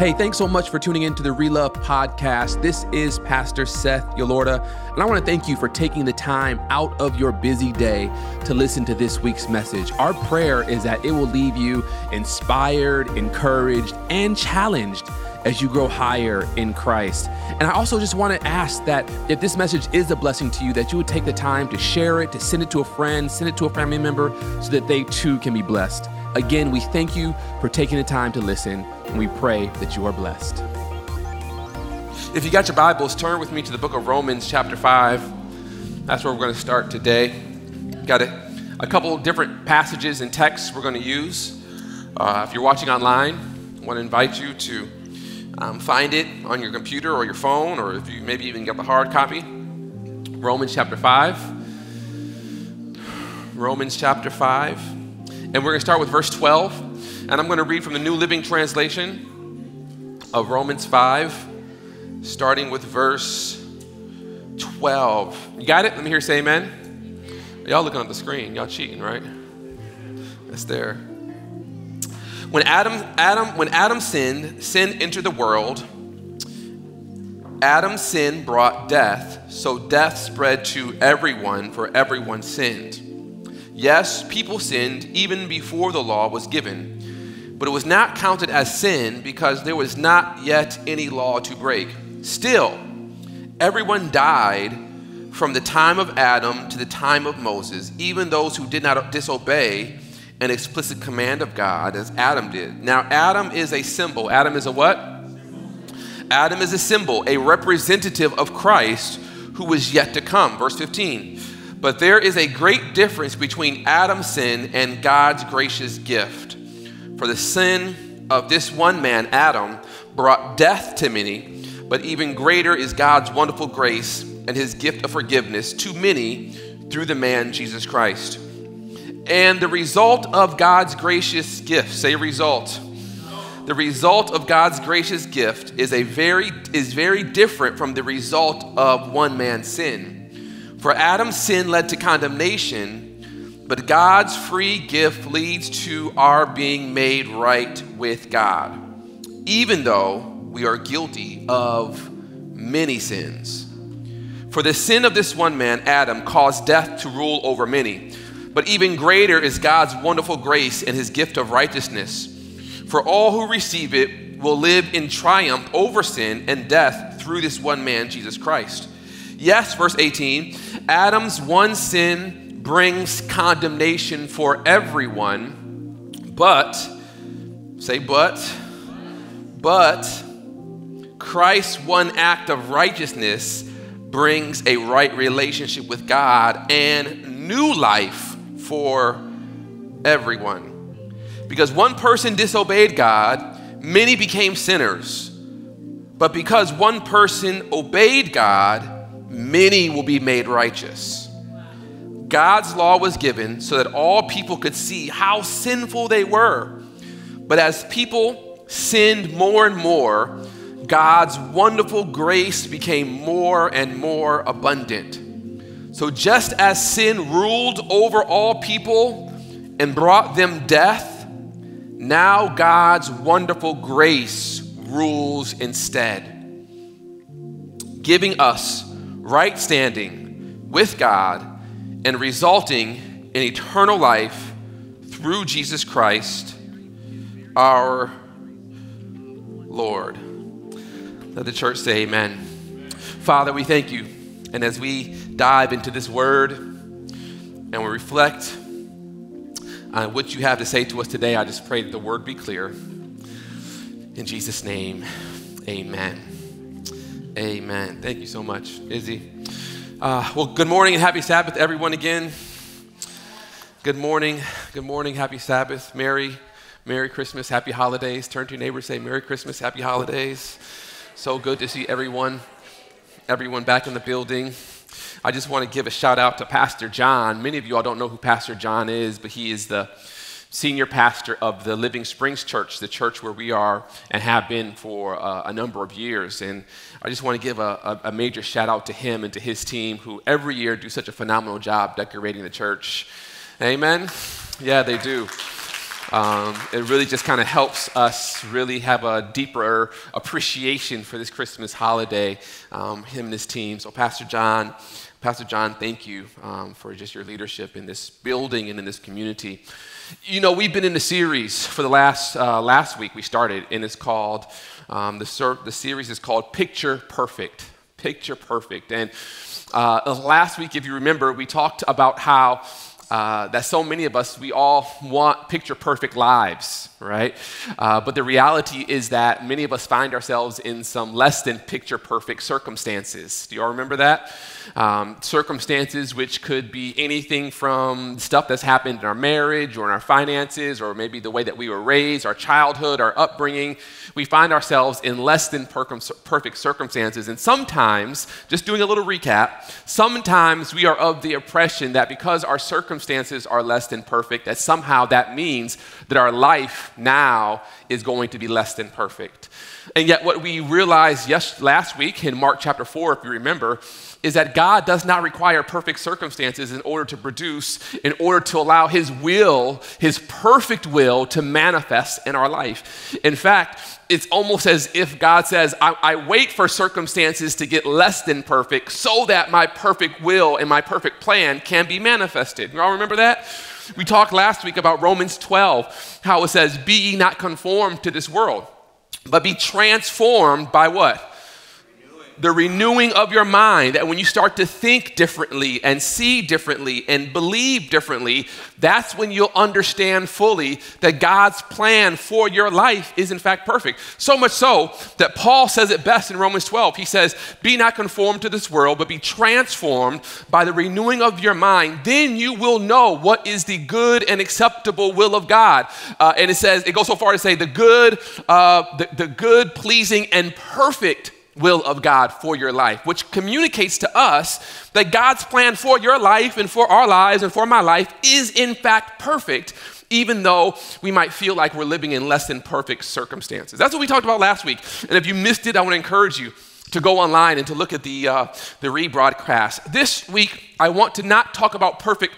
Hey, thanks so much for tuning in to the Relove podcast. This is Pastor Seth Yolorda, and I want to thank you for taking the time out of your busy day to listen to this week's message. Our prayer is that it will leave you inspired, encouraged, and challenged as you grow higher in Christ. And I also just want to ask that if this message is a blessing to you, that you would take the time to share it, to send it to a friend, send it to a family member, so that they too can be blessed. Again, we thank you for taking the time to listen, and we pray that you are blessed. If you got your Bibles, turn with me to the book of Romans, chapter 5. That's where we're going to start today. Got it? A couple different passages and texts we're going to use. Uh, if you're watching online, I want to invite you to um, find it on your computer or your phone, or if you maybe even got the hard copy. Romans chapter 5. Romans chapter 5. And we're going to start with verse 12. And I'm going to read from the New Living Translation of Romans 5, starting with verse 12. You got it? Let me hear say amen. Y'all looking at the screen. Y'all cheating, right? It's there. When Adam, Adam, when Adam sinned, sin entered the world. Adam's sin brought death, so death spread to everyone, for everyone sinned. Yes, people sinned even before the law was given, but it was not counted as sin because there was not yet any law to break. Still, everyone died from the time of Adam to the time of Moses, even those who did not disobey an explicit command of God as Adam did. Now, Adam is a symbol. Adam is a what? Adam is a symbol, a representative of Christ who was yet to come. Verse 15. But there is a great difference between Adam's sin and God's gracious gift. For the sin of this one man, Adam, brought death to many, but even greater is God's wonderful grace and his gift of forgiveness to many through the man Jesus Christ. And the result of God's gracious gift, say result. The result of God's gracious gift is a very is very different from the result of one man's sin. For Adam's sin led to condemnation, but God's free gift leads to our being made right with God, even though we are guilty of many sins. For the sin of this one man, Adam, caused death to rule over many. But even greater is God's wonderful grace and his gift of righteousness. For all who receive it will live in triumph over sin and death through this one man, Jesus Christ. Yes, verse 18, Adam's one sin brings condemnation for everyone, but, say, but, but Christ's one act of righteousness brings a right relationship with God and new life for everyone. Because one person disobeyed God, many became sinners. But because one person obeyed God, many will be made righteous. God's law was given so that all people could see how sinful they were. But as people sinned more and more, God's wonderful grace became more and more abundant. So just as sin ruled over all people and brought them death, now God's wonderful grace rules instead, giving us right standing with God and resulting in eternal life through Jesus Christ, our Lord. Let the church say amen. Father, we thank you. And as we dive into this word and we reflect on what you have to say to us today, I just pray that the word be clear. In Jesus' name, amen. Amen. Thank you so much, Izzy. Uh, well, good morning and happy Sabbath, everyone, again. Good morning. Good morning. Happy Sabbath. Merry, Merry Christmas. Happy holidays. Turn to your neighbor say, Merry Christmas. Happy holidays. So good to see everyone, everyone back in the building. I just want to give a shout out to Pastor John. Many of you all don't know who Pastor John is, but he is the senior pastor of the Living Springs Church, the church where we are and have been for uh, a number of years. And I just want to give a, a, a, major shout out to him and to his team who every year do such a phenomenal job decorating the church. Amen? Yeah, they do. Um, it really just kind of helps us really have a deeper appreciation for this Christmas holiday, um, him and his team. So, Pastor John, Pastor John, thank you um, for just your leadership in this building and in this community. You know, we've been in a series for the last, uh, last week we started, and it's called, um, the, ser- the series is called Picture Perfect. Picture Perfect. And uh, last week, if you remember, we talked about how uh, that so many of us, we all want picture perfect lives, right? Uh, but the reality is that many of us find ourselves in some less than picture perfect circumstances. Do you all remember that? Um, circumstances which could be anything from stuff that's happened in our marriage or in our finances or maybe the way that we were raised, our childhood, our upbringing. We find ourselves in less than perfect circumstances. And sometimes, just doing a little recap, sometimes we are of the impression that because our circumstances are less than perfect, that somehow that means that our life now is going to be less than perfect. And yet, what we realized yes, last week in Mark chapter 4, if you remember, is that God does not require perfect circumstances in order to produce, in order to allow His will, His perfect will, to manifest in our life. In fact, it's almost as if God says, I, I, wait for circumstances to get less than perfect so that my perfect will and my perfect plan can be manifested. You all remember that? We talked last week about Romans 12, how it says, Be ye not conformed to this world, but be transformed by what? The renewing of your mind, that when you start to think differently and see differently and believe differently, that's when you'll understand fully that God's plan for your life is in fact perfect. So much so that Paul says it best in Romans 12. He says, Be not conformed to this world, but be transformed by the renewing of your mind. Then you will know what is the good and acceptable will of God. Uh, and it says, it goes so far to say, the good, uh, the, the good, pleasing, and perfect will of God for your life, which communicates to us that God's plan for your life and for our lives and for my life is in fact perfect, even though we might feel like we're living in less than perfect circumstances. That's what we talked about last week. And if you missed it, I want to encourage you to go online and to look at the, uh, the rebroadcast. This week, I want to not talk about perfect,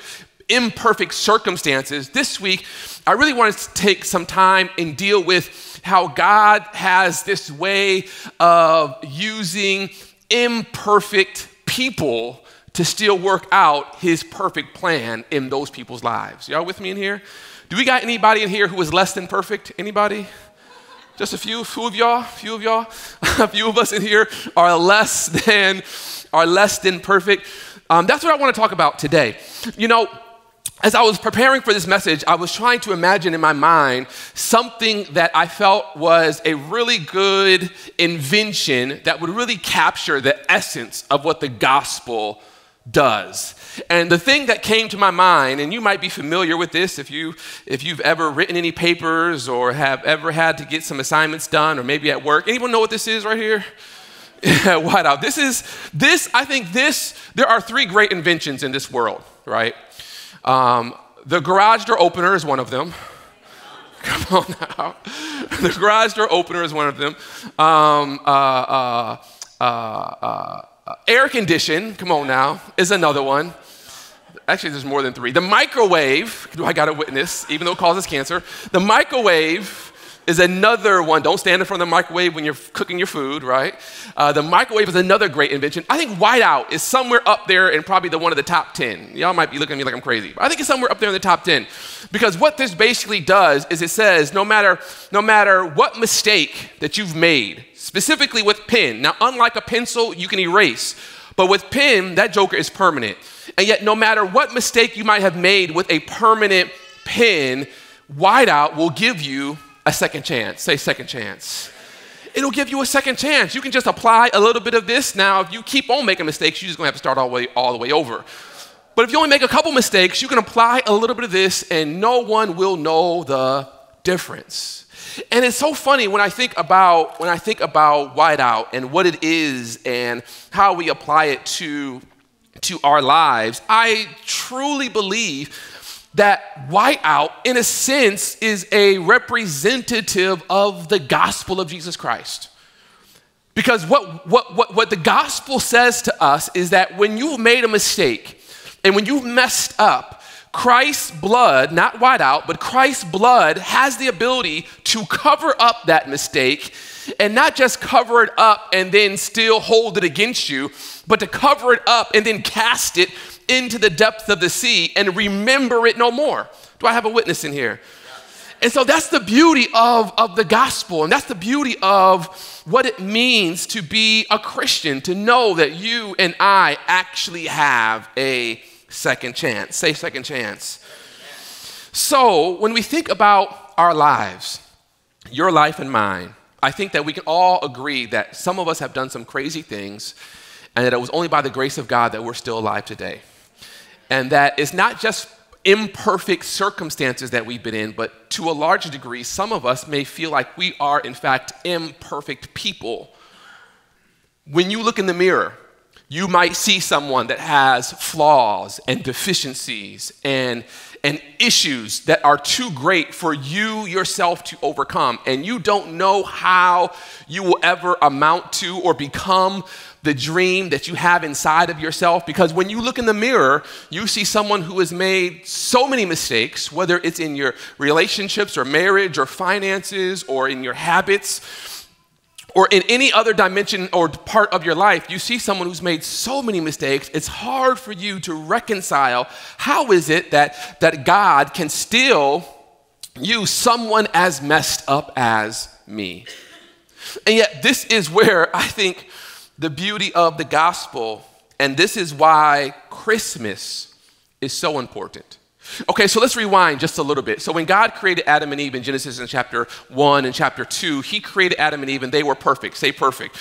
imperfect circumstances. This week, I really want to take some time and deal with how God has this way of using imperfect people to still work out his perfect plan in those people's lives. Y'all with me in here? Do we got anybody in here who is less than perfect? Anybody? Just a few, few of y'all, few of y'all, a few of us in here are less than, are less than perfect. Um, that's what I want to talk about today. You know, as I was preparing for this message, I was trying to imagine in my mind something that I felt was a really good invention that would really capture the essence of what the gospel does. And the thing that came to my mind, and you might be familiar with this if, you, if you've ever written any papers or have ever had to get some assignments done, or maybe at work. Anyone know what this is right here? Whiteout. This is, this, I think this, there are three great inventions in this world, right? Um, the garage door opener is one of them. Come on now. the garage door opener is one of them. Um, uh, uh, uh, uh, air condition, come on now, is another one. Actually, there's more than three. The microwave, I got a witness, even though it causes cancer? The microwave is another one. Don't stand in front of the microwave when you're cooking your food, right? Uh, the microwave is another great invention. I think whiteout is somewhere up there and probably the one of the top 10. Y'all might be looking at me like I'm crazy. But I think it's somewhere up there in the top 10. Because what this basically does is it says no matter, no matter what mistake that you've made, specifically with pen, now unlike a pencil, you can erase. But with pen, that joker is permanent. And yet, no matter what mistake you might have made with a permanent pen, whiteout will give you a second chance. Say second chance. It'll give you a second chance. You can just apply a little bit of this. Now, if you keep on making mistakes, you're just gonna have to start all the way, all the way over. But if you only make a couple mistakes, you can apply a little bit of this and no one will know the difference. And it's so funny when I think about when I think about whiteout and what it is and how we apply it to to our lives. I truly believe that whiteout, in a sense, is a representative of the gospel of Jesus Christ. Because what, what, what, what the gospel says to us is that when you've made a mistake and when you've messed up, Christ's blood, not white out, but Christ's blood has the ability to cover up that mistake and not just cover it up and then still hold it against you, but to cover it up and then cast it into the depths of the sea and remember it no more. Do I have a witness in here? And so that's the beauty of, of the gospel, and that's the beauty of what it means to be a Christian, to know that you and I actually have a second chance. Say second chance. So when we think about our lives, your life and mine, I think that we can all agree that some of us have done some crazy things, and that it was only by the grace of God that we're still alive today. And that it's not just imperfect circumstances that we've been in, but to a large degree, some of us may feel like we are, in fact, imperfect people. When you look in the mirror, you might see someone that has flaws and deficiencies and, and issues that are too great for you yourself to overcome. And you don't know how you will ever amount to or become the dream that you have inside of yourself. Because when you look in the mirror, you see someone who has made so many mistakes, whether it's in your relationships or marriage or finances or in your habits or in any other dimension or part of your life, you see someone who's made so many mistakes, it's hard for you to reconcile how is it that, that God can still use someone as messed up as me? And yet, this is where I think the beauty of the gospel, and this is why Christmas is so important. Okay, so let's rewind just a little bit. So, when God created Adam and Eve in Genesis in chapter 1 and chapter 2, He created Adam and Eve and they were perfect. Say perfect.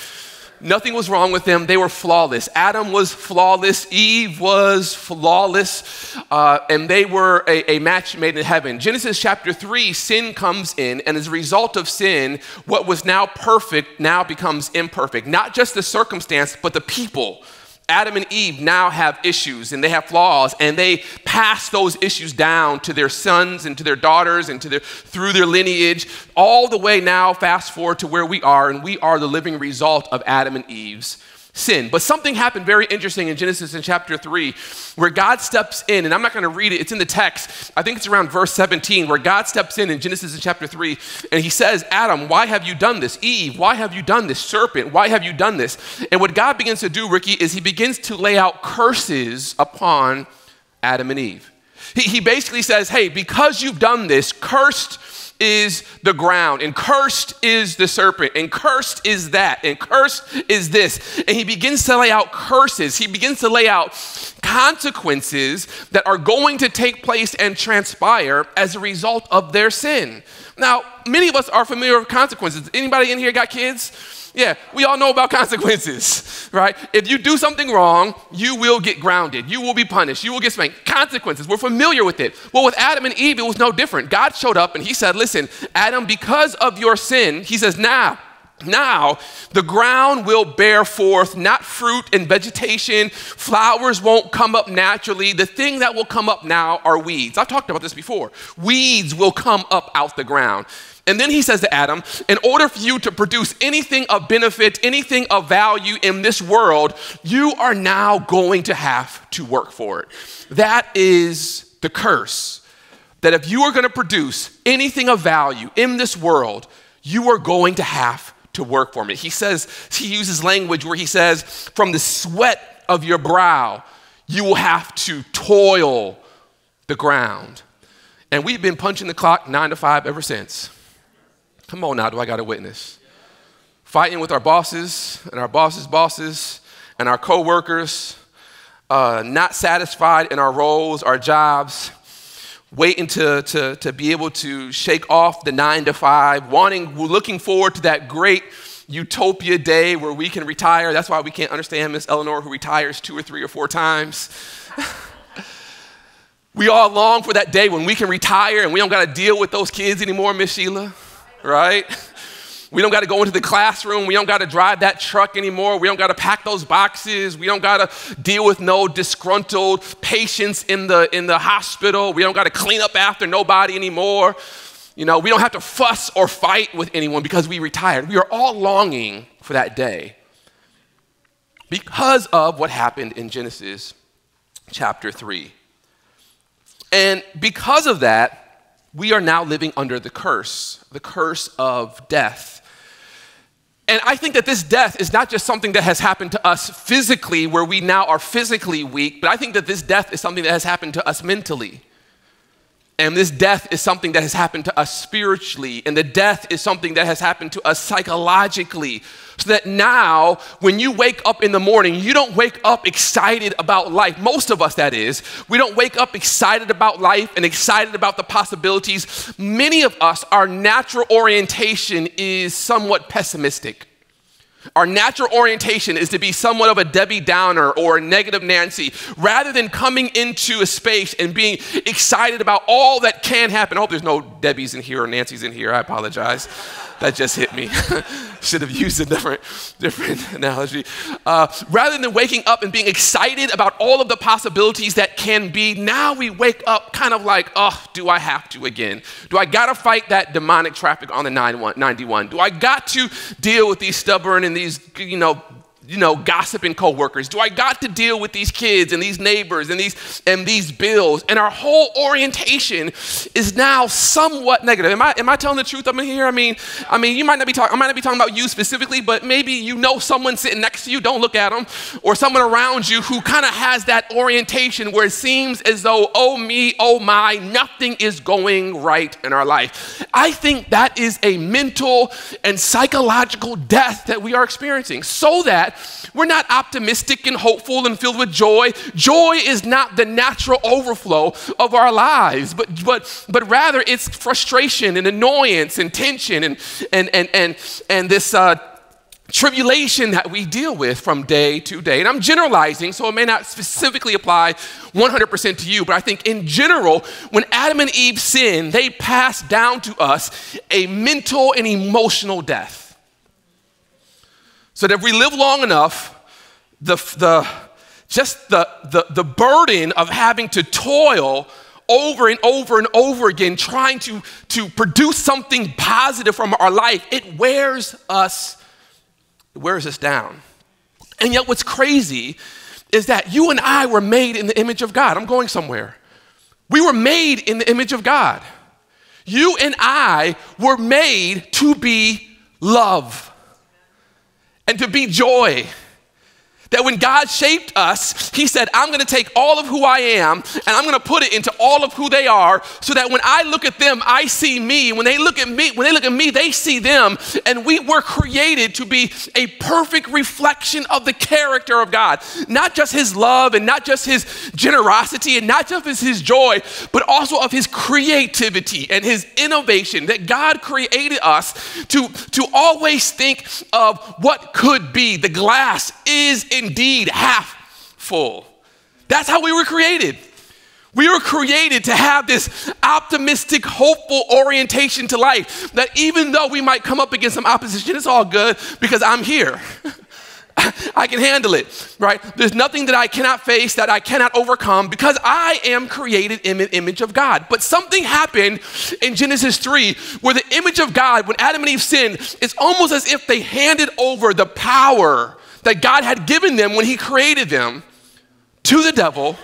Nothing was wrong with them. They were flawless. Adam was flawless. Eve was flawless. Uh, and they were a, a, match made in heaven. Genesis chapter 3, sin comes in. And as a result of sin, what was now perfect now becomes imperfect. Not just the circumstance, but the people Adam and Eve now have issues and they have flaws, and they pass those issues down to their sons and to their daughters and to their through their lineage, all the way now, fast forward to where we are, and we are the living result of Adam and Eve's sin. But something happened very interesting in Genesis in chapter 3 where God steps in, and I'm not going to read it, it's in the text. I think it's around verse 17 where God steps in in Genesis in chapter 3 and he says, Adam, why have you done this? Eve, why have you done this? Serpent, why have you done this? And what God begins to do, Ricky, is he begins to lay out curses upon Adam and Eve. He, he basically says, hey, because you've done this, cursed is the ground, and cursed is the serpent, and cursed is that, and cursed is this. And he begins to lay out curses. He begins to lay out consequences that are going to take place and transpire as a result of their sin. Now, many of us are familiar with consequences. Anybody in here got kids? Yeah, we all know about consequences, right? If you do something wrong, you will get grounded. You will be punished. You will get spanked. Consequences. We're familiar with it. Well, with Adam and Eve, it was no different. God showed up and he said, Listen, Adam, because of your sin, he says, now, now, the ground will bear forth not fruit and vegetation. Flowers won't come up naturally. The thing that will come up now are weeds. I've talked about this before. Weeds will come up out the ground. And then he says to Adam, in order for you to produce anything of benefit, anything of value in this world, you are now going to have to work for it. That is the curse. That if you are going to produce anything of value in this world, you are going to have to work for it. He says, he uses language where he says, from the sweat of your brow, you will have to toil the ground. And we've been punching the clock nine to five ever since. Come on now, do I got a witness? Fighting with our bosses and our bosses' bosses and our coworkers, uh, not satisfied in our roles, our jobs, waiting to, to, to be able to shake off the nine to five, wanting, looking forward to that great utopia day where we can retire. That's why we can't understand Miss Eleanor who retires two or three or four times. we all long for that day when we can retire and we don't got to deal with those kids anymore, Miss Sheila right? We don't got to go into the classroom. We don't got to drive that truck anymore. We don't got to pack those boxes. We don't got to deal with no disgruntled patients in the, in the hospital. We don't got to clean up after nobody anymore. You know, we don't have to fuss or fight with anyone because we retired. We are all longing for that day because of what happened in Genesis chapter 3. And because of that, we are now living under the curse, the curse of death. And I think that this death is not just something that has happened to us physically, where we now are physically weak, but I think that this death is something that has happened to us mentally. And this death is something that has happened to us spiritually. And the death is something that has happened to us psychologically. So that now, when you wake up in the morning, you don't wake up excited about life. Most of us, that is. We don't wake up excited about life and excited about the possibilities. Many of us, our natural orientation is somewhat pessimistic. Our natural orientation is to be somewhat of a Debbie Downer or a negative Nancy rather than coming into a space and being excited about all that can happen. I hope there's no Debbies in here or Nancy's in here. I apologize. That just hit me. Should have used a different, different analogy. Uh, rather than waking up and being excited about all of the possibilities that can be, now we wake up kind of like, oh, do I have to again? Do I got to fight that demonic traffic on the 91? Do I got to deal with these stubborn and these, you know, you know, gossiping coworkers? Do I got to deal with these kids and these neighbors and these and these bills? And our whole orientation is now somewhat negative. Am I am I telling the truth up in here? I mean, I mean, you might not be talking. I might not be talking about you specifically, but maybe you know someone sitting next to you. Don't look at them, or someone around you who kind of has that orientation where it seems as though, oh me, oh my, nothing is going right in our life. I think that is a mental and psychological death that we are experiencing, so that we're not optimistic and hopeful and filled with joy. Joy is not the natural overflow of our lives, but, but, but rather it's frustration and annoyance and tension and, and, and, and, and this uh, tribulation that we deal with from day to day. And I'm generalizing, so it may not specifically apply 100% to you, but I think in general, when Adam and Eve sinned, they passed down to us a mental and emotional death. So that if we live long enough, the, the, just the, the, the burden of having to toil over and over and over again, trying to, to produce something positive from our life, it wears us, it wears us down. And yet, what's crazy is that you and I were made in the image of God. I'm going somewhere. We were made in the image of God. You and I were made to be love and to be joy. That when God shaped us, He said, I'm gonna take all of who I am and I'm gonna put it into all of who they are so that when I look at them, I see me. When they look at me, when they look at me, they see them. And we were created to be a perfect reflection of the character of God. Not just His love and not just His generosity and not just His joy, but also of His creativity and His innovation. That God created us to, to always think of what could be. The glass is indeed half full. That's how we were created. We were created to have this optimistic, hopeful orientation to life. That even though we might come up against some opposition, it's all good because I'm here. I can handle it, right? There's nothing that I cannot face, that I cannot overcome, because I am created in the image of God. But something happened in Genesis 3 where the image of God, when Adam and Eve sinned, it's almost as if they handed over the power that God had given them when He created them to the devil.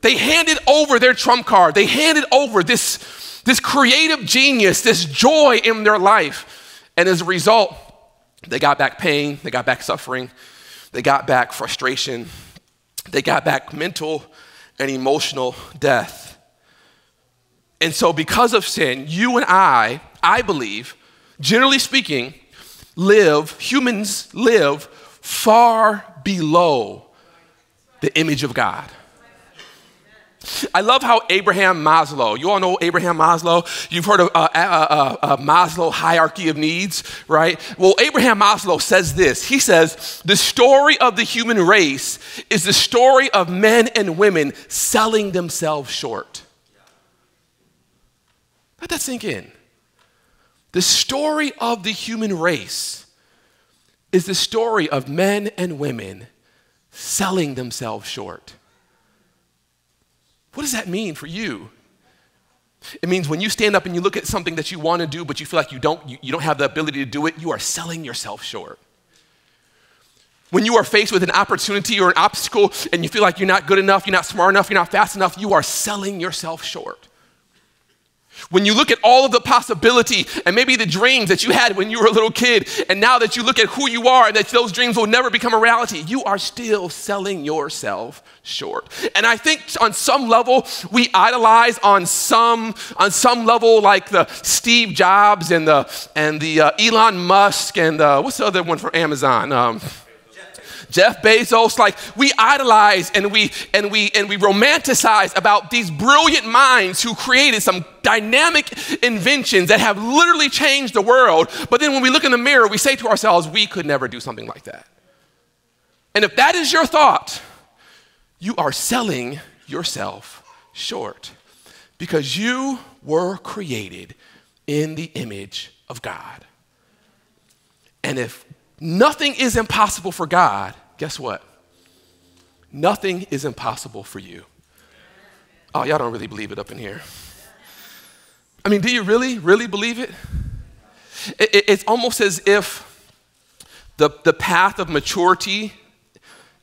They handed over their trump card. They handed over this, this creative genius, this joy in their life. And as a result, they got back pain, they got back suffering, they got back frustration, they got back mental and emotional death. And so, because of sin, you and I, I believe, generally speaking, live, humans live far below the image of God. I love how Abraham Maslow, you all know Abraham Maslow? You've heard of uh, uh, uh, Maslow hierarchy of needs, right? Well, Abraham Maslow says this. He says, the story of the human race is the story of men and women selling themselves short. Let that sink in. The story of the human race is the story of men and women selling themselves short. What does that mean for you? It means when you stand up and you look at something that you want to do, but you feel like you don't, you, you don't have the ability to do it, you are selling yourself short. When you are faced with an opportunity or an obstacle and you feel like you're not good enough, you're not smart enough, you're not fast enough, you are selling yourself short. When you look at all of the possibility and maybe the dreams that you had when you were a little kid, and now that you look at who you are and that those dreams will never become a reality, you are still selling yourself short. And I think on some level, we idolize on some, on some level, like the Steve Jobs and the, and the uh, Elon Musk and the, what's the other one for Amazon? Um, Jeff Bezos, like we idolize and we and we and we romanticize about these brilliant minds who created some dynamic inventions that have literally changed the world. But then when we look in the mirror, we say to ourselves, we could never do something like that. And if that is your thought, you are selling yourself short because you were created in the image of God. And if nothing is impossible for God, guess what? Nothing is impossible for you. Oh, y'all don't really believe it up in here. I mean, do you really, really believe it? it, it it's almost as if the, the path of maturity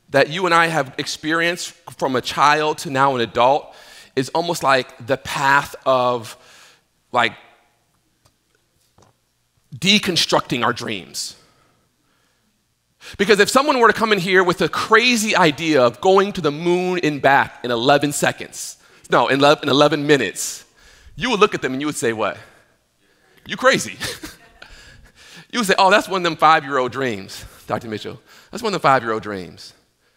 that you and I have experienced from a child to now an adult is almost like the path of like deconstructing our dreams. Because if someone were to come in here with a crazy idea of going to the moon and back in 11 seconds, no, in 11 minutes, you would look at them and you would say, What? You crazy. you would say, Oh, that's one of them five year old dreams, Dr. Mitchell. That's one of the five year old dreams,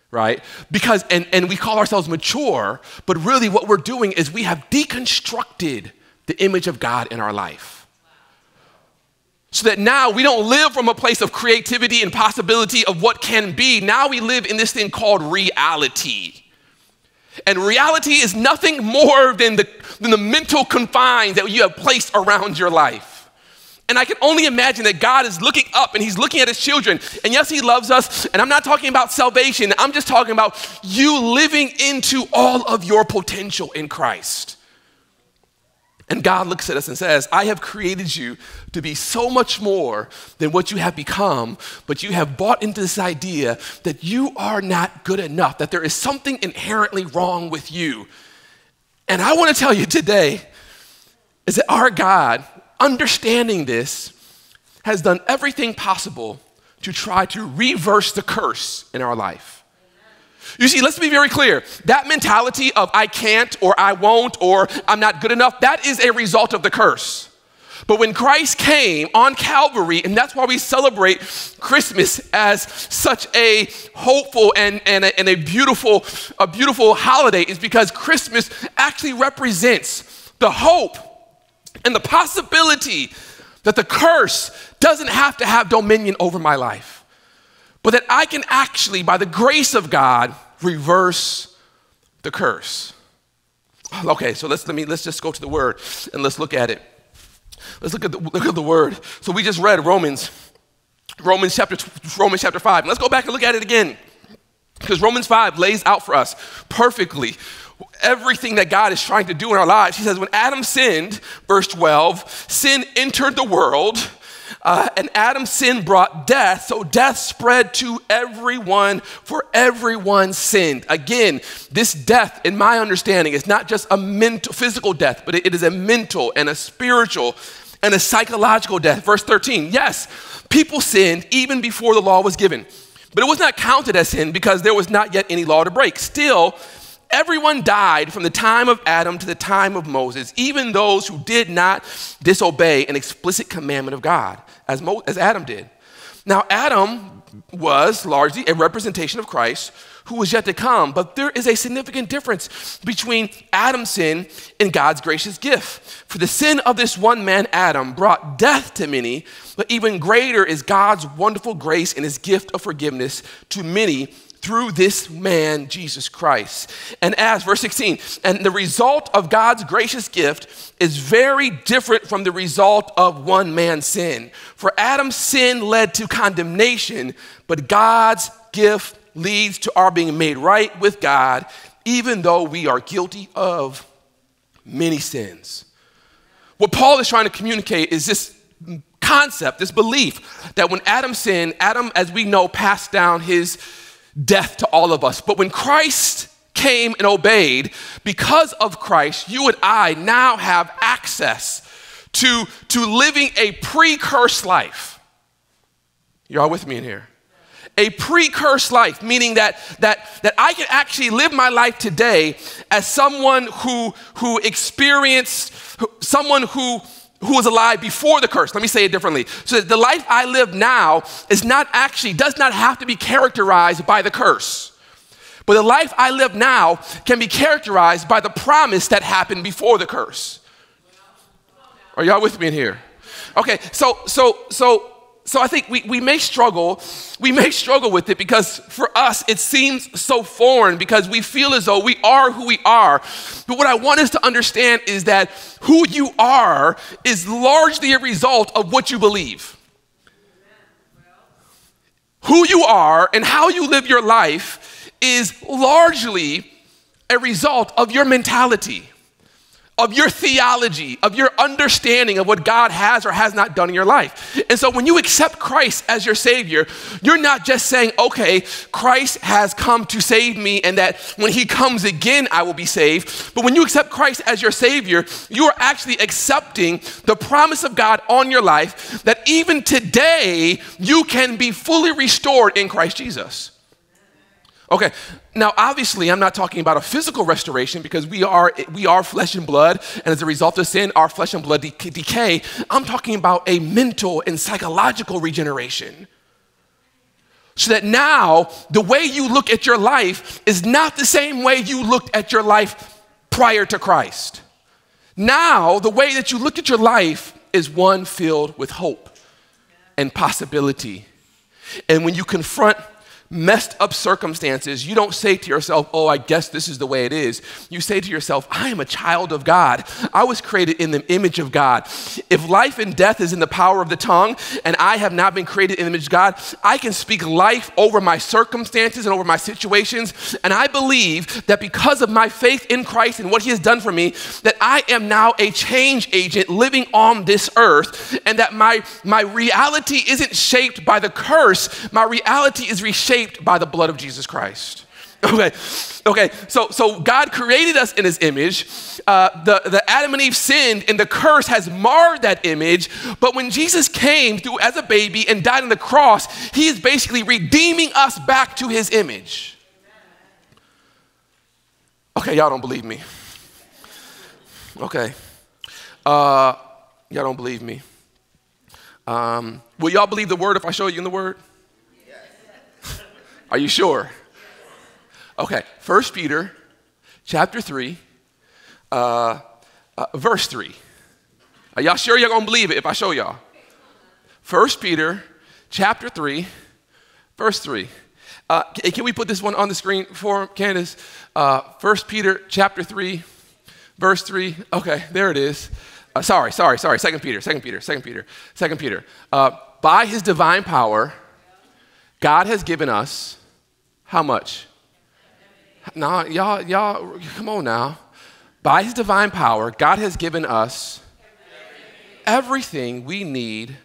right? Because, and, and we call ourselves mature, but really what we're doing is we have deconstructed the image of God in our life so that now we don't live from a place of creativity and possibility of what can be. Now we live in this thing called reality. And reality is nothing more than the, than the mental confines that you have placed around your life. And I can only imagine that God is looking up and He's looking at His children. And yes, He loves us. And I'm not talking about salvation, I'm just talking about you living into all of your potential in Christ. And God looks at us and says, I have created you to be so much more than what you have become, but you have bought into this idea that you are not good enough, that there is something inherently wrong with you. And I want to tell you today is that our God, understanding this, has done everything possible to try to reverse the curse in our life. You see, let's be very clear. That mentality of I can't or I won't or I'm not good enough, that is a result of the curse. But when Christ came on Calvary, and that's why we celebrate Christmas as such a hopeful and, and, a, and a beautiful, a beautiful holiday, is because Christmas actually represents the hope and the possibility that the curse doesn't have to have dominion over my life but that I can actually, by the grace of God, reverse the curse. Okay, so let's let me let's just go to the word and let's look at it. Let's look at the, look at the word. So we just read Romans, Romans chapter Romans chapter five. Let's go back and look at it again, because Romans five lays out for us perfectly everything that God is trying to do in our lives. He says, when Adam sinned, verse 12, sin entered the world uh, and Adam's sin brought death, so death spread to everyone, for everyone sinned. Again, this death, in my understanding, is not just a mental, physical death, but it is a mental and a spiritual and a psychological death. Verse 13, yes, people sinned even before the law was given, but it was not counted as sin because there was not yet any law to break. Still, everyone died from the time of Adam to the time of Moses, even those who did not disobey an explicit commandment of God, as, Mo- as Adam did. Now, Adam was largely a representation of Christ who was yet to come, but there is a significant difference between Adam's sin and God's gracious gift. For the sin of this one man, Adam, brought death to many, but even greater is God's wonderful grace and his gift of forgiveness to many through this man, Jesus Christ. And as, verse 16, and the result of God's gracious gift is very different from the result of one man's sin. For Adam's sin led to condemnation, but God's gift leads to our being made right with God, even though we are guilty of many sins. What Paul is trying to communicate is this concept, this belief that when Adam sinned, Adam, as we know, passed down his death to all of us. But when Christ came and obeyed, because of Christ, you and I now have access to, to living a pre cursed life. Y'all with me in here? A pre cursed life, meaning that, that, that I can actually live my life today as someone who, who experienced, someone who, who was alive before the curse. Let me say it differently. So the life I live now is not actually, does not have to be characterized by the curse. But the life I live now can be characterized by the promise that happened before the curse. Are y'all with me in here? Okay, so so so so I think we, we may struggle, we may struggle with it because for us it seems so foreign because we feel as though we are who we are. But what I want us to understand is that who you are is largely a result of what you believe. Who you are and how you live your life is largely a result of your mentality of your theology, of your understanding of what God has or has not done in your life. And so when you accept Christ as your Savior, you're not just saying, okay, Christ has come to save me, and that when He comes again, I will be saved. But when you accept Christ as your Savior, you are actually accepting the promise of God on your life that even today you can be fully restored in Christ Jesus. Okay, now obviously I'm not talking about a physical restoration because we are we are flesh and blood, and as a result of sin, our flesh and blood de- decay. I'm talking about a mental and psychological regeneration. So that now the way you look at your life is not the same way you looked at your life prior to Christ. Now, the way that you look at your life is one filled with hope and possibility. And when you confront messed up circumstances, you don't say to yourself, Oh, I guess this is the way it is. You say to yourself, I am a child of God. I was created in the image of God. If life and death is in the power of the tongue, and I have not been created in the image of God, I can speak life over my circumstances and over my situations. And I believe that because of my faith in Christ and what He has done for me, that I am now a change agent living on this earth, and that my, my reality isn't shaped by the curse, my reality is reshaped shaped by the blood of Jesus Christ. Okay, okay. So, so God created us in His image. Uh, the, the Adam and Eve sinned, and the curse has marred that image. But when Jesus came through as a baby and died on the cross, He is basically redeeming us back to His image. Okay, y'all don't believe me. Okay, uh, y'all don't believe me. Um, will y'all believe the word if I show you in the word? Are you sure? Okay, First Peter chapter 3, uh, uh, verse 3. Are y'all sure y'all gonna believe it if I show y'all? First Peter chapter 3, verse 3. Uh, can we put this one on the screen for Candace? Uh, First Peter chapter 3, verse 3. Okay, there it is. Uh, sorry, sorry, sorry. Second Peter, Second Peter, Second Peter, Second Peter. Uh, by his divine power, God has given us how much? Now, y'all, y'all, come on now. By his divine power, God has given us everything we need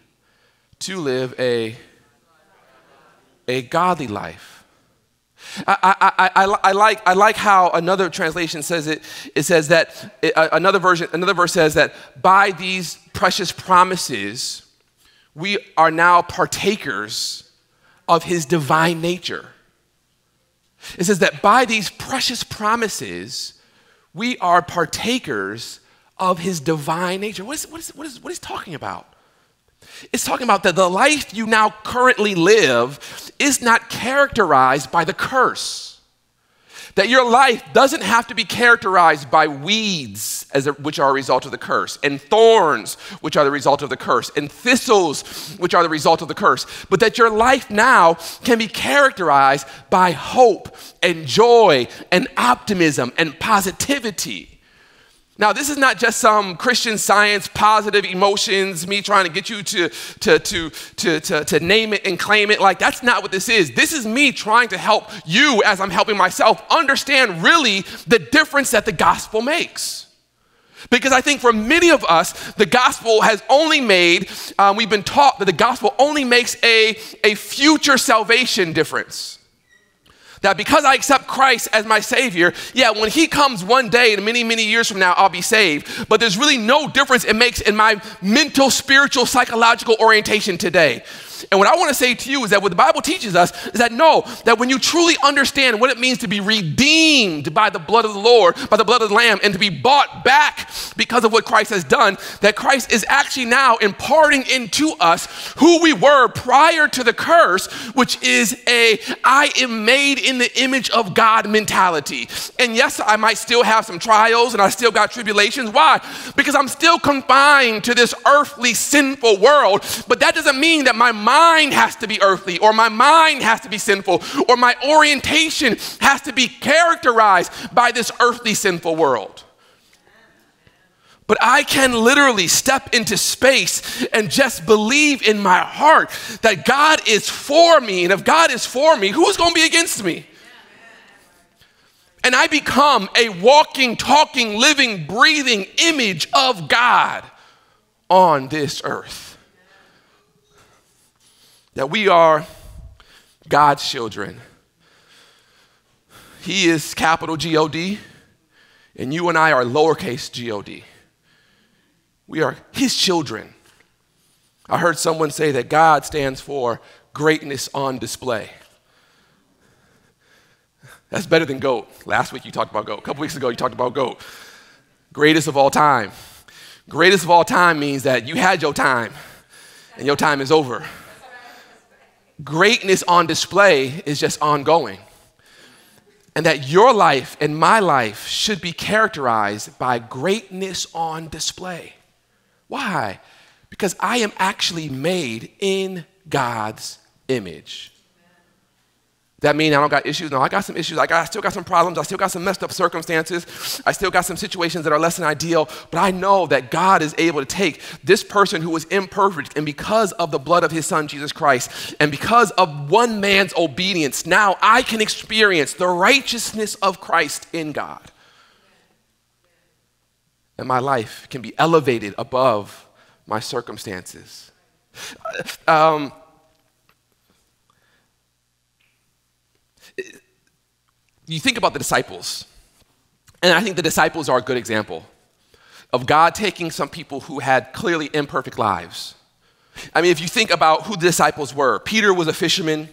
to live a, a godly life. I, I, I, I, like, I like how another translation says it. It says that, it, uh, another, version, another verse says that by these precious promises, we are now partakers of his divine nature. It says that by these precious promises, we are partakers of his divine nature. What is, what is, what is, what is talking about? It's talking about that the life you now currently live is not characterized by the curse. That your life doesn't have to be characterized by weeds, as a, which are a result of the curse, and thorns, which are the result of the curse, and thistles, which are the result of the curse, but that your life now can be characterized by hope and joy and optimism and positivity. Now, this is not just some Christian science, positive emotions, me trying to get you to, to, to, to, to, to name it and claim it. Like, that's not what this is. This is me trying to help you, as I'm helping myself, understand really the difference that the gospel makes. Because I think for many of us, the gospel has only made, um, we've been taught that the gospel only makes a, a future salvation difference. That because I accept Christ as my Savior, yeah, when He comes one day and many, many years from now, I'll be saved. But there's really no difference it makes in my mental, spiritual, psychological orientation today. And what I want to say to you is that what the Bible teaches us is that no, that when you truly understand what it means to be redeemed by the blood of the Lord, by the blood of the Lamb, and to be bought back because of what Christ has done, that Christ is actually now imparting into us who we were prior to the curse, which is a I am made in the image of God mentality. And yes, I might still have some trials and I still got tribulations. Why? Because I'm still confined to this earthly sinful world, but that doesn't mean that my mind has to be earthly, or my mind has to be sinful, or my orientation has to be characterized by this earthly sinful world. But I can literally step into space and just believe in my heart that God is for me. And if God is for me, who's going to be against me? And I become a walking, talking, living, breathing image of God on this earth that we are God's children. He is capital G O D, and you and I are lowercase g o d. We are His children. I heard someone say that God stands for greatness on display. That's better than GOAT. Last week you talked about GOAT. A couple weeks ago you talked about GOAT. Greatest of all time. Greatest of all time means that you had your time and your time is over greatness on display is just ongoing. And that your life and my life should be characterized by greatness on display. Why? Because I am actually made in God's image. That mean I don't got issues? No, I got some issues. I, got, I still got some problems. I still got some messed up circumstances. I still got some situations that are less than ideal. But I know that God is able to take this person who was imperfect, and because of the blood of his son, Jesus Christ, and because of one man's obedience, now I can experience the righteousness of Christ in God. And my life can be elevated above my circumstances. Um, you think about the disciples, and I think the disciples are a good example of God taking some people who had clearly imperfect lives. I mean, if you think about who the disciples were, Peter was a fisherman,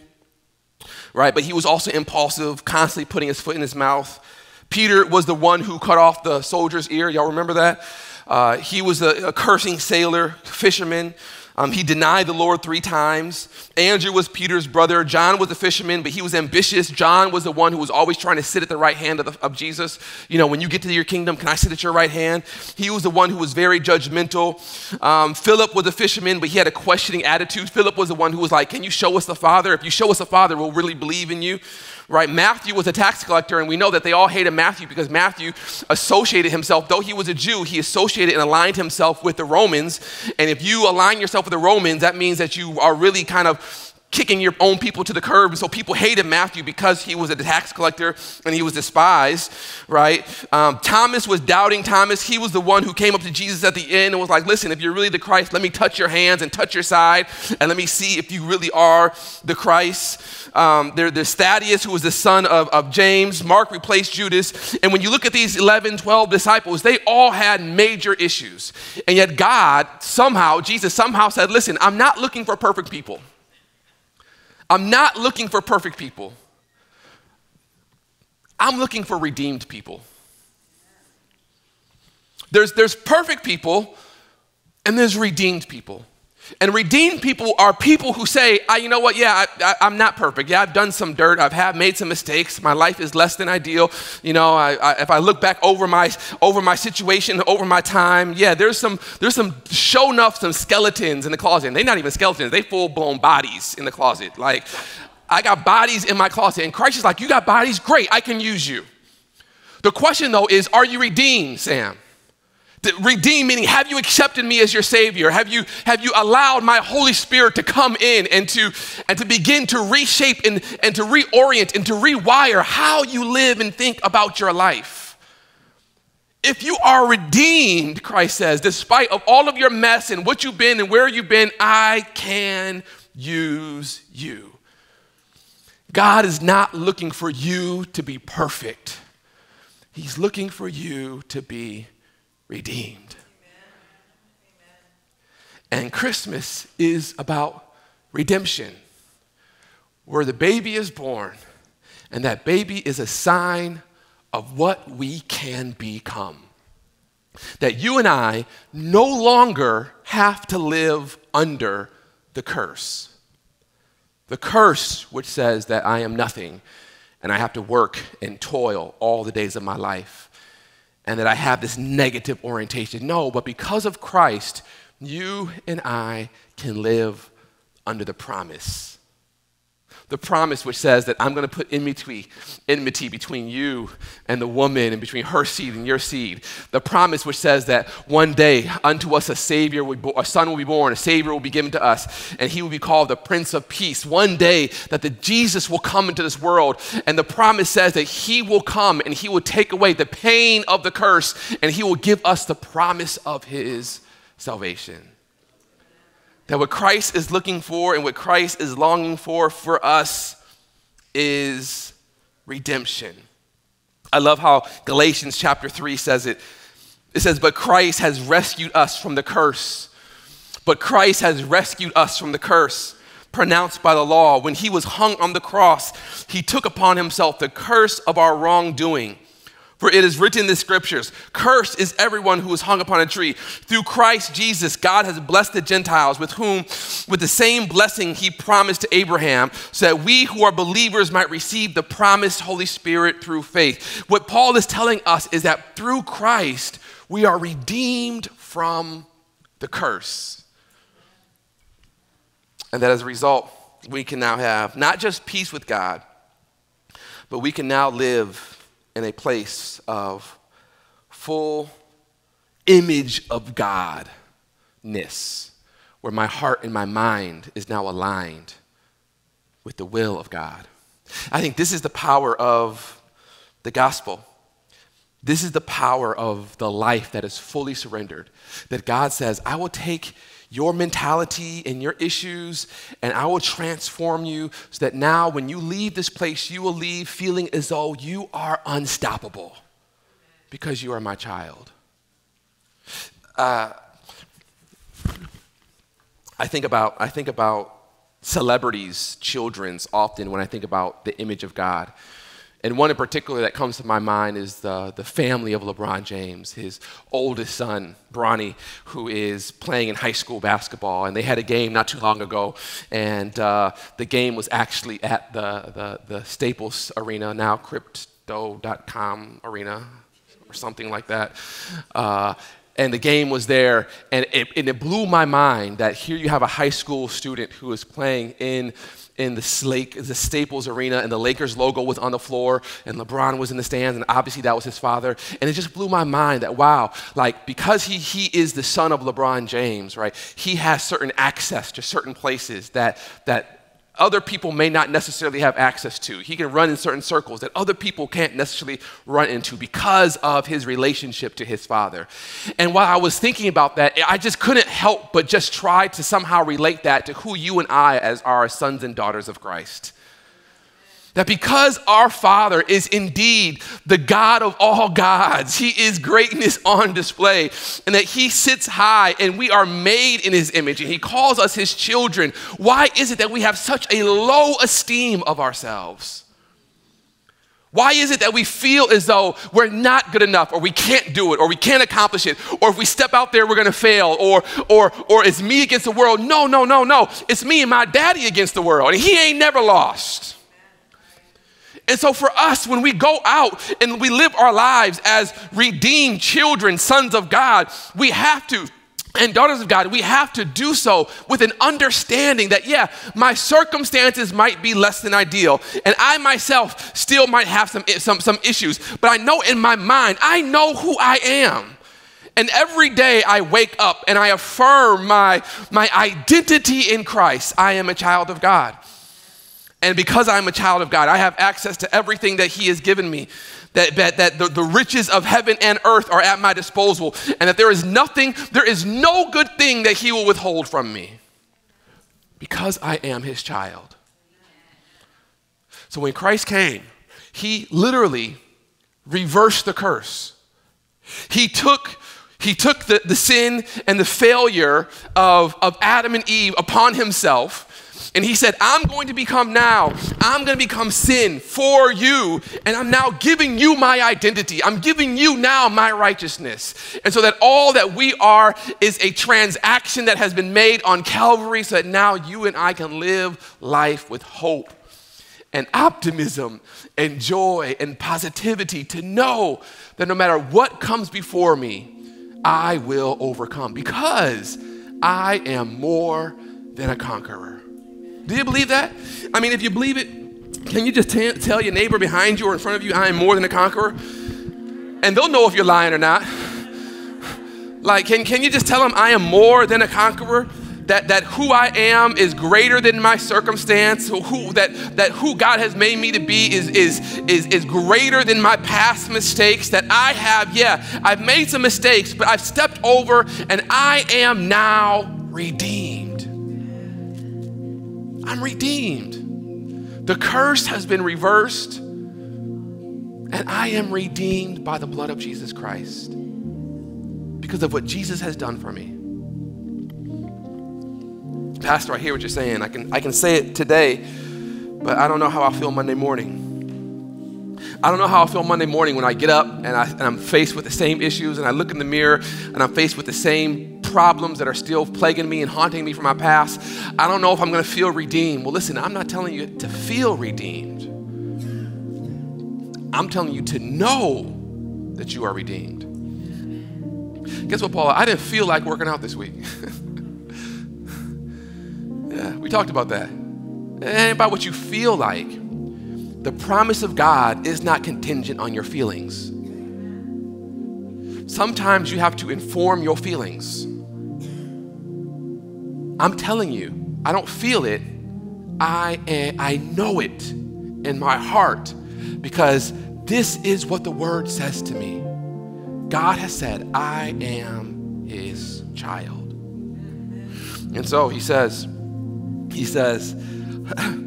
right? But he was also impulsive, constantly putting his foot in his mouth. Peter was the one who cut off the soldier's ear. Y'all remember that? Uh, he was a, a cursing sailor, fisherman. Um, he denied the Lord three times. Andrew was Peter's brother. John was a fisherman, but he was ambitious. John was the one who was always trying to sit at the right hand of, the, of, Jesus. You know, when you get to your kingdom, can I sit at your right hand? He was the one who was very judgmental. Um, Philip was a fisherman, but he had a questioning attitude. Philip was the one who was like, Can you show us the Father? If you show us the Father, we'll really believe in you right? Matthew was a tax collector, and we know that they all hated Matthew because Matthew associated himself, though he was a Jew, he associated and aligned himself with the Romans. And if you align yourself with the Romans, that means that you are really kind of kicking your own people to the curb. And so people hated Matthew because he was a tax collector and he was despised, right? Um, Thomas was doubting Thomas. He was the one who came up to Jesus at the end and was like, listen, if you're really the Christ, let me touch your hands and touch your side and let me see if you really are the Christ. Um, there, there's Thaddeus, who was the son of, of James. Mark replaced Judas. And when you look at these 11, 12 disciples, they all had major issues. And yet God somehow, Jesus somehow said, listen, I'm not looking for perfect people. I'm not looking for perfect people. I'm looking for redeemed people. There's, there's perfect people and there's redeemed people. And redeemed people are people who say, I, you know what, yeah, I, am not perfect. Yeah, I've done some dirt. I've have made some mistakes. My life is less than ideal. You know, I, I, if I look back over my, over my situation, over my time, yeah, there's some, there's some, show enough some skeletons in the closet. And they're not even skeletons, they full blown bodies in the closet. Like, I got bodies in my closet. And Christ is like, you got bodies? Great, I can use you. The question though is, are you redeemed, Sam? Redeem meaning have you accepted me as your savior? Have you have you allowed my Holy Spirit to come in and to and to begin to reshape and, and to reorient and to rewire how you live and think about your life? if you are redeemed, Christ says, despite of all of your mess and what you've been and where you've been, I can use you. God is not looking for you to be perfect. He's looking for you to be redeemed. And Christmas is about redemption, where the baby is born, and that baby is a sign of what we can become. That you and I no longer have to live under the curse. The curse which says that I am nothing and I have to work and toil all the days of my life and that I have this negative orientation. No, but because of Christ, you and I can live under the promise the promise which says that I'm going to put enmity, enmity between you and the woman and between her seed and your seed. The promise which says that one day unto us a Savior, will a Son will be born, a Savior will be given to us, and he will be called the Prince of Peace. One day that the Jesus will come into this world, and the promise says that he will come and he will take away the pain of the curse, and he will give us the promise of his salvation. That what Christ is looking for and what Christ is longing for for us is redemption. I love how Galatians chapter 3 says it. It says, But Christ has rescued us from the curse. But Christ has rescued us from the curse pronounced by the law. When he was hung on the cross, he took upon himself the curse of our wrongdoing. For it is written in the scriptures, Cursed is everyone who is hung upon a tree. Through Christ Jesus, God has blessed the Gentiles with whom, with the same blessing he promised to Abraham, so that we who are believers might receive the promised Holy Spirit through faith. What Paul is telling us is that through Christ, we are redeemed from the curse. And that as a result, we can now have not just peace with God, but we can now live in a place of full image of Godness, where my heart and my mind is now aligned with the will of God. I think this is the power of the gospel. This is the power of the life that is fully surrendered. That God says, I will take your mentality and your issues, and I will transform you so that now when you leave this place, you will leave feeling as though you are unstoppable because you are my child. Uh, I think about I think about celebrities, children's often when I think about the image of God. And one in particular that comes to my mind is the, the family of LeBron James, his oldest son, Bronny, who is playing in high school basketball. And they had a game not too long ago, and uh, the game was actually at the, the, the Staples Arena, now Crypto.com Arena, or something like that. Uh, and the game was there, and it, and it blew my mind that here you have a high school student who is playing in in the, the Staples Arena, and the Lakers logo was on the floor, and LeBron was in the stands, and obviously that was his father. And it just blew my mind that, wow, like, because he, he is the son of LeBron James, right, he has certain access to certain places that, that other people may not necessarily have access to. He can run in certain circles that other people can't necessarily run into because of his relationship to his father. And while I was thinking about that, I just couldn't help but just try to somehow relate that to who you and I as our sons and daughters of Christ. That because our Father is indeed the God of all gods, He is greatness on display, and that He sits high and we are made in His image and He calls us His children. Why is it that we have such a low esteem of ourselves? Why is it that we feel as though we're not good enough or we can't do it or we can't accomplish it or if we step out there we're going to fail or or or it's me against the world? No, no, no, no. It's me and my daddy against the world and he ain't never lost. And so, for us, when we go out and we live our lives as redeemed children, sons of God, we have to and daughters of God, we have to do so with an understanding that, yeah, my circumstances might be less than ideal, and I myself still might have some, some, some issues, but I know in my mind, I know who I am. And every day I wake up and I affirm my, my identity in Christ. I am a child of God. And because I'm a child of God, I have access to everything that He has given me. that, that, that the, the riches of heaven and earth are at my disposal, and that there is nothing, there is no good thing that he will withhold from me because I am his child. So when Christ came, he literally reversed the curse. He took he took the, the sin and the failure of, of Adam and Eve upon himself. And he said, I'm going to become now, I'm going to become sin for you. And I'm now giving you my identity. I'm giving you now my righteousness. And so that all that we are is a transaction that has been made on Calvary so that now you and I can live life with hope and optimism and joy and positivity to know that no matter what comes before me, I will overcome because I am more than a conqueror. Do you believe that? I mean, if you believe it, can you just t- tell your neighbor behind you or in front of you, I am more than a conqueror? And they'll know if you're lying or not. Like, can, can you just tell them, I am more than a conqueror? that, that who I am is greater than my circumstance, who, that, that who God has made me to be is, is, is, is greater than my past mistakes, that I have, yeah, I've made some mistakes, but I've stepped over and I am now redeemed. I'm redeemed. The curse has been reversed, and I am redeemed by the blood of Jesus Christ because of what Jesus has done for me. Pastor, I hear what you're saying. I can, I can say it today, but I don't know how I'll feel Monday morning. I don't know how I'll feel Monday morning when I get up and, I, and I'm faced with the same issues and I look in the mirror and I'm faced with the same problems that are still plaguing me and haunting me from my past. I don't know if I'm going to feel redeemed. Well, listen, I'm not telling you to feel redeemed. I'm telling you to know that you are redeemed. Guess what, Paula? I didn't feel like working out this week. Yeah, we talked about that. And about what you feel like. The promise of God is not contingent on your feelings. Sometimes you have to inform your feelings. I'm telling you, I don't feel it. I, am, I know it in my heart because this is what the word says to me. God has said, I am his child. And so he says, he says,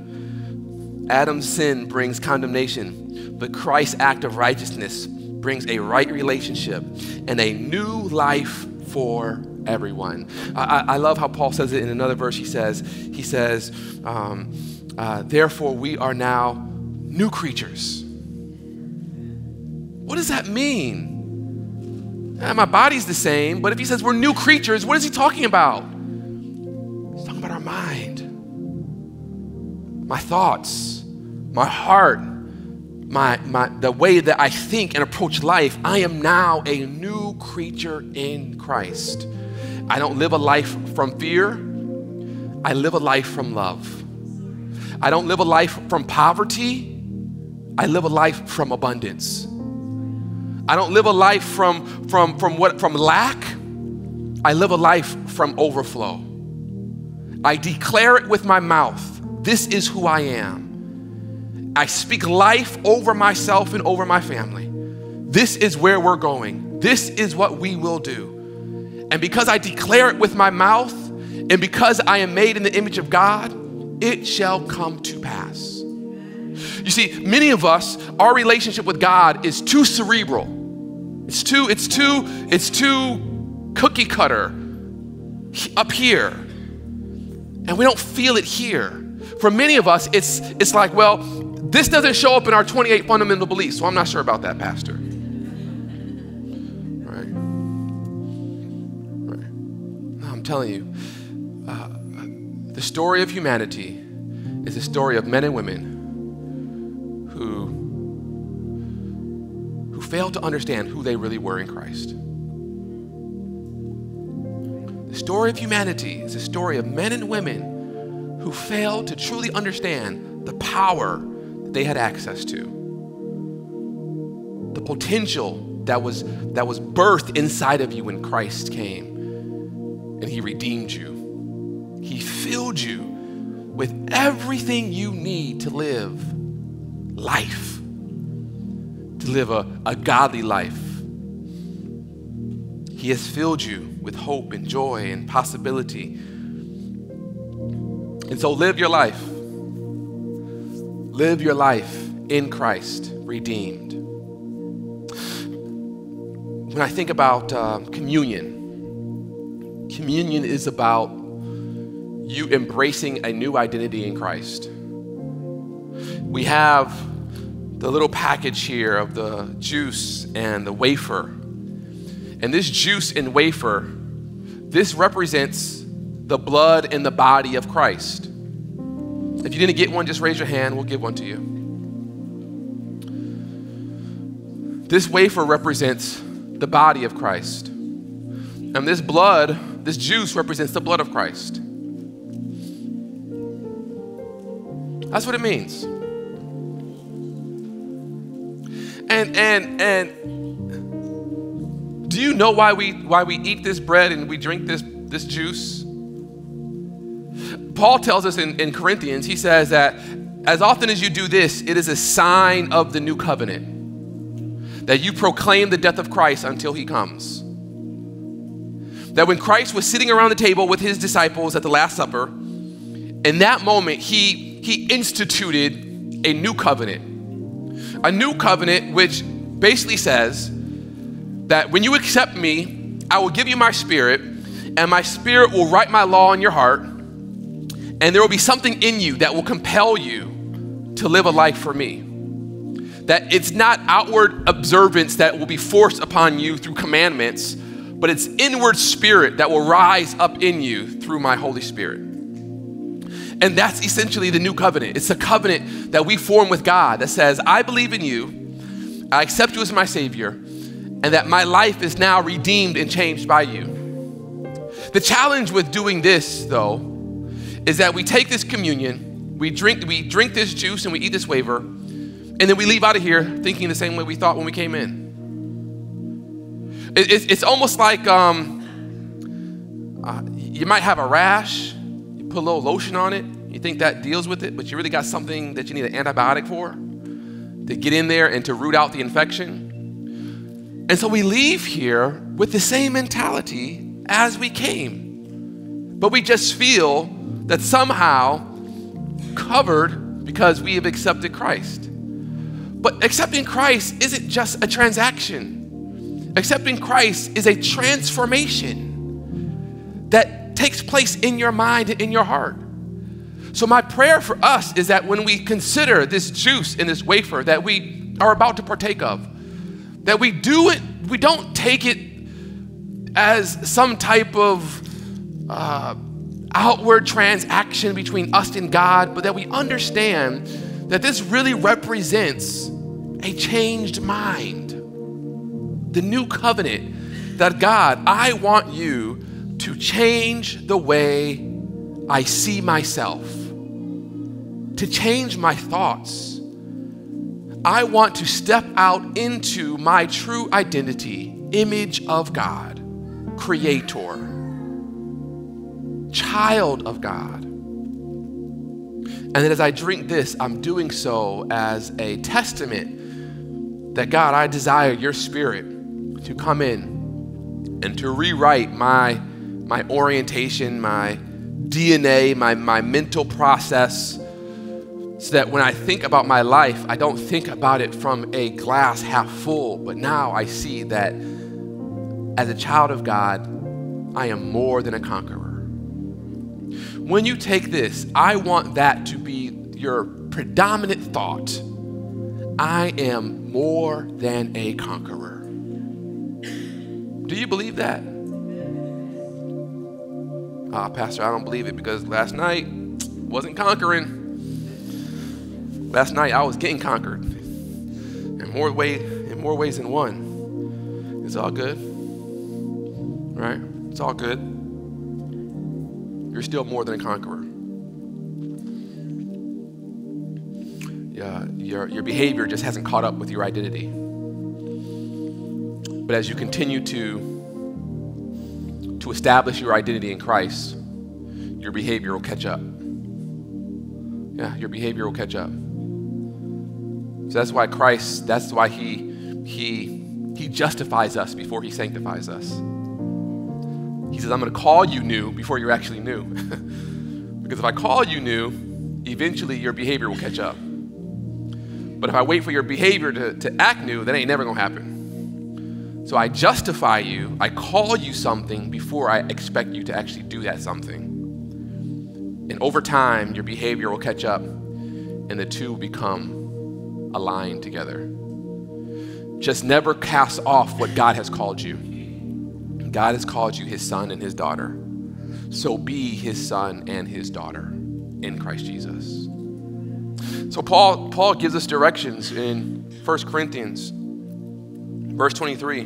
Adam's sin brings condemnation, but Christ's act of righteousness brings a right relationship and a new life for everyone. I, I love how Paul says it in another verse. He says, he says, um, uh, therefore we are now new creatures. What does that mean? Uh, my body's the same, but if he says we're new creatures, what is he talking about? He's talking about our mind my thoughts, my heart, my, my, the way that I think and approach life, I am now a new creature in Christ. I don't live a life from fear, I live a life from love. I don't live a life from poverty, I live a life from abundance. I don't live a life from, from, from, what, from lack, I live a life from overflow. I declare it with my mouth this is who I am. I speak life over myself and over my family. This is where we're going. This is what we will do. And because I declare it with my mouth, and because I am made in the image of God, it shall come to pass. You see, many of us, our relationship with God is too cerebral. It's too, it's too, it's too cookie cutter up here. And we don't feel it here. For many of us, it's, it's like, well, this doesn't show up in our 28 fundamental beliefs, so I'm not sure about that, Pastor. Right? Right. I'm telling you, uh, the story of humanity is a story of men and women who, who failed to understand who they really were in Christ. The story of humanity is a story of men and women who failed to truly understand the power they had access to, the potential that was, that was birthed inside of you when Christ came and He redeemed you. He filled you with everything you need to live life, to live a, a godly life. He has filled you with hope and joy and possibility. And so live your life. Live your life in Christ, redeemed. When I think about uh, communion, communion is about you embracing a new identity in Christ. We have the little package here of the juice and the wafer. And this juice and wafer, this represents the blood and the body of Christ. If you didn't get one, just raise your hand. We'll give one to you. This wafer represents the body of Christ. And this blood, this juice represents the blood of Christ. That's what it means. And and and do you know why we why we eat this bread and we drink this this juice? Paul tells us in, in Corinthians, he says that as often as you do this, it is a sign of the new covenant. That you proclaim the death of Christ until he comes. That when Christ was sitting around the table with his disciples at the Last Supper, in that moment, he, he instituted a new covenant a new covenant, which basically says that when you accept me, I will give you my spirit, and my spirit will write my law in your heart, and there will be something in you that will compel you to live a life for me. That it's not outward observance that will be forced upon you through commandments, but it's inward spirit that will rise up in you through my Holy Spirit. And that's essentially the new covenant. It's a covenant that we form with God that says, I believe in you, I accept you as my Savior, and that my life is now redeemed and changed by you. The challenge with doing this, though, is that we take this communion, we drink, we drink this juice, and we eat this wafer, and then we leave out of here thinking the same way we thought when we came in. It, it's, it's almost like um, uh, you might have a rash you put a little lotion on it. You think that deals with it, but you really got something that you need an antibiotic for to get in there and to root out the infection. And so we leave here with the same mentality as we came, but we just feel that somehow covered because we have accepted Christ. But accepting Christ isn't just a transaction. Accepting Christ is a transformation that takes place in your mind and in your heart. So, my prayer for us is that when we consider this juice and this wafer that we are about to partake of, that we do it, we don't take it as some type of uh, outward transaction between us and God, but that we understand that this really represents a changed mind. The new covenant that God, I want you to change the way I see myself, to change my thoughts. I want to step out into my true identity, image of God, creator, child of God. And that as I drink this, I'm doing so as a testament that God, I desire your spirit to come in and to rewrite my my orientation, my DNA, my, my mental process, so that when I think about my life, I don't think about it from a glass half full, but now I see that as a child of God, I am more than a conqueror. When you take this, I want that to be your predominant thought. I am more than a conqueror. Do you believe that? Ah, Pastor, I don't believe it because last night wasn't conquering. Last night I was getting conquered in more way in more ways than one. It's all good. Right? It's all good. You're still more than a conqueror. Yeah, your, your behavior just hasn't caught up with your identity. But as you continue to to establish your identity in Christ, your behavior will catch up. Yeah, your behavior will catch up. So that's why Christ, that's why he he, he justifies us before he sanctifies us. He says, I'm going to call you new before you're actually new. because if I call you new, eventually your behavior will catch up. But if I wait for your behavior to, to act new, that ain't never going to happen. So I justify you, I call you something before I expect you to actually do that something. And over time, your behavior will catch up and the two become aligned together. Just never cast off what God has called you. God has called you his son and his daughter. So be his son and his daughter in Christ Jesus. So Paul, Paul gives us directions in 1 Corinthians, verse 23.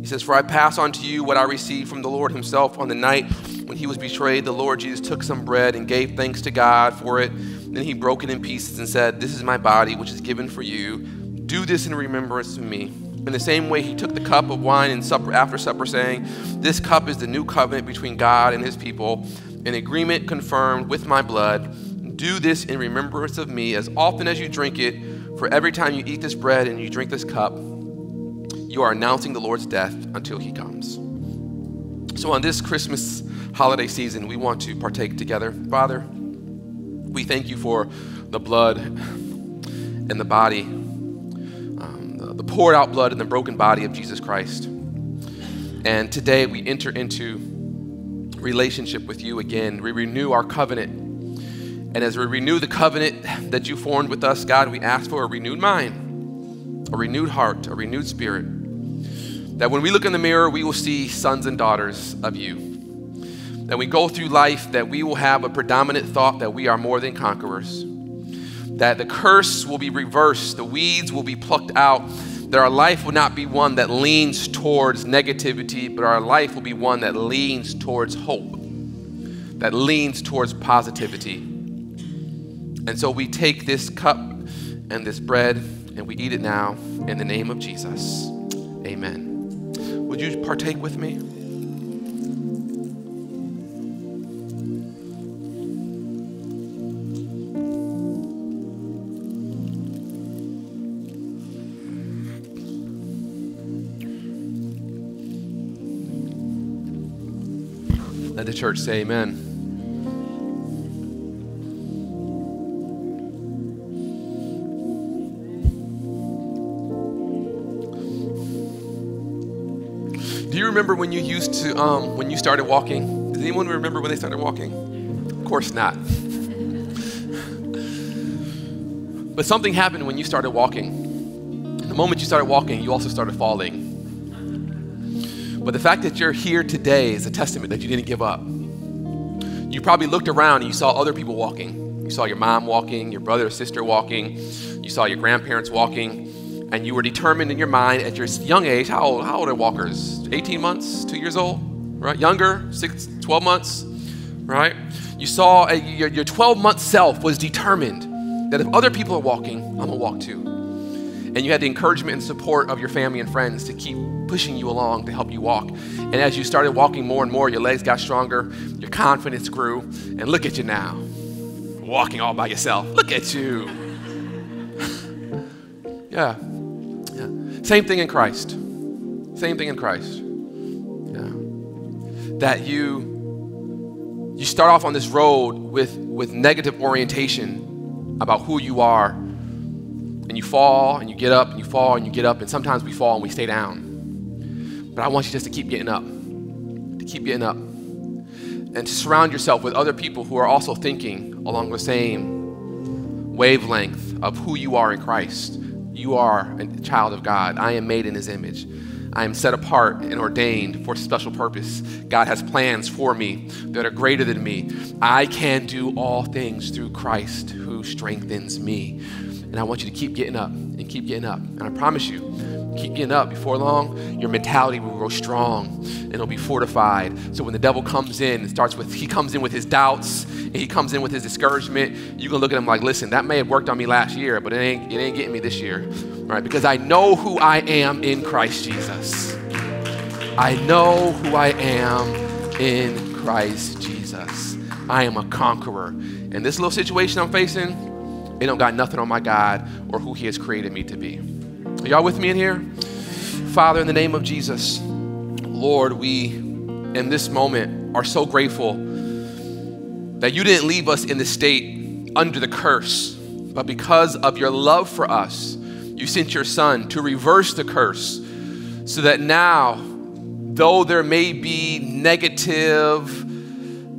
He says, For I pass on to you what I received from the Lord himself on the night when he was betrayed. The Lord Jesus took some bread and gave thanks to God for it. Then he broke it in pieces and said, This is my body, which is given for you. Do this in remembrance of me. In the same way, he took the cup of wine and supper after supper, saying, This cup is the new covenant between God and his people, an agreement confirmed with my blood. Do this in remembrance of me as often as you drink it, for every time you eat this bread and you drink this cup, you are announcing the Lord's death until he comes. So, on this Christmas holiday season, we want to partake together. Father, we thank you for the blood and the body, the, poured out blood and the broken body of Jesus Christ. And today we enter into relationship with you again. We renew our covenant. And as we renew the covenant that you formed with us, God, we ask for a renewed mind, a renewed heart, a renewed spirit that when we look in the mirror, we will see sons and daughters of you. That we go through life, that we will have a predominant thought that we are more than conquerors. That the curse will be reversed, the weeds will be plucked out, that our life will not be one that leans towards negativity, but our life will be one that leans towards hope, that leans towards positivity. And so we take this cup and this bread and we eat it now in the name of Jesus. Amen. Would you partake with me? The church say amen. Do you remember when you used to, um, when you started walking? Does anyone remember when they started walking? Of course not. but something happened when you started walking. The moment you started walking, you also started falling. But the fact that you're here today is a testament that you didn't give up. You probably looked around and you saw other people walking. You saw your mom walking, your brother or sister walking, you saw your grandparents walking and you were determined in your mind at your young age, how old, how old are walkers? 18 months, two years old, right? Younger, six, 12 months, right? You saw a, your, your 12 month self was determined that if other people are walking, I'm gonna walk too. And you had the encouragement and support of your family and friends to keep pushing you along to help you walk. And as you started walking more and more, your legs got stronger, your confidence grew, and look at you now, walking all by yourself. Look at you. yeah, same thing in Christ. Same thing in Christ. Yeah. That you you start off on this road with with negative orientation about who you are, and you fall and you get up and you fall and you get up, and sometimes we fall and we stay down. But I want you just to keep getting up, to keep getting up, and to surround yourself with other people who are also thinking along the same wavelength of who you are in Christ you are a child of God. I am made in his image. I am set apart and ordained for special purpose. God has plans for me that are greater than me. I can do all things through Christ who strengthens me. And I want you to keep getting up and keep getting up. And I promise you, keep getting up. Before long, your mentality will grow strong and it'll be fortified. So when the devil comes in, it starts with, he comes in with his doubts and he comes in with his discouragement. You can look at him like, listen, that may have worked on me last year, but it ain't, it ain't getting me this year, right? Because I know who I am in Christ Jesus. I know who I am in Christ Jesus. I am a conqueror. And this little situation I'm facing, it don't got nothing on my God or who He has created me to be. Are y'all with me in here? Father, in the name of Jesus, Lord, we in this moment are so grateful that you didn't leave us in the state under the curse, but because of your love for us, you sent your son to reverse the curse so that now, though there may be negative,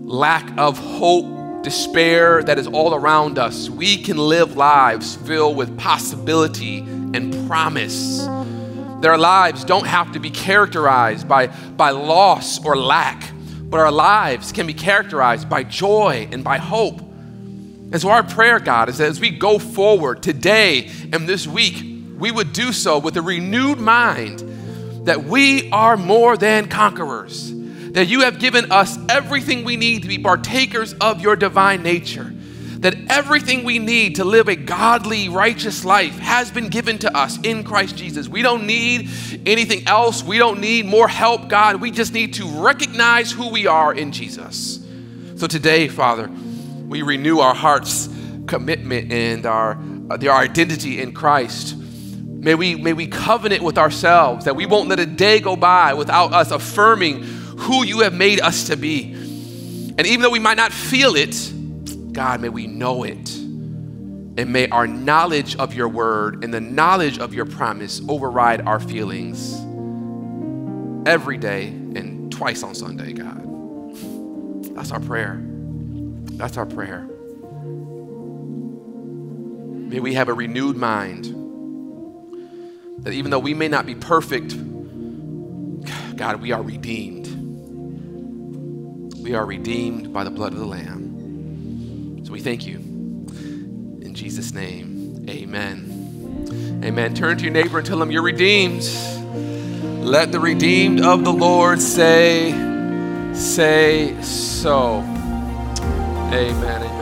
lack of hope, despair that is all around us, we can live lives filled with possibility and promise. Their lives don't have to be characterized by, by loss or lack, but our lives can be characterized by joy and by hope. And so, our prayer, God, is that as we go forward today and this week, we would do so with a renewed mind that we are more than conquerors, that you have given us everything we need to be partakers of your divine nature that everything we need to live a godly, righteous life has been given to us in Christ Jesus. We don't need anything else. We don't need more help, God. We just need to recognize who we are in Jesus. So today, Father, we renew our heart's commitment and our, uh, our identity in Christ. May we, may we covenant with ourselves that we won't let a day go by without us affirming who you have made us to be. And even though we might not feel it, God, may we know it. And may our knowledge of your word and the knowledge of your promise override our feelings every day and twice on Sunday, God. That's our prayer. That's our prayer. May we have a renewed mind that even though we may not be perfect, God, we are redeemed. We are redeemed by the blood of the Lamb. So we thank you. In Jesus' name, amen. Amen. Turn to your neighbor and tell them you're redeemed. Let the redeemed of the Lord say, say so. Amen. amen.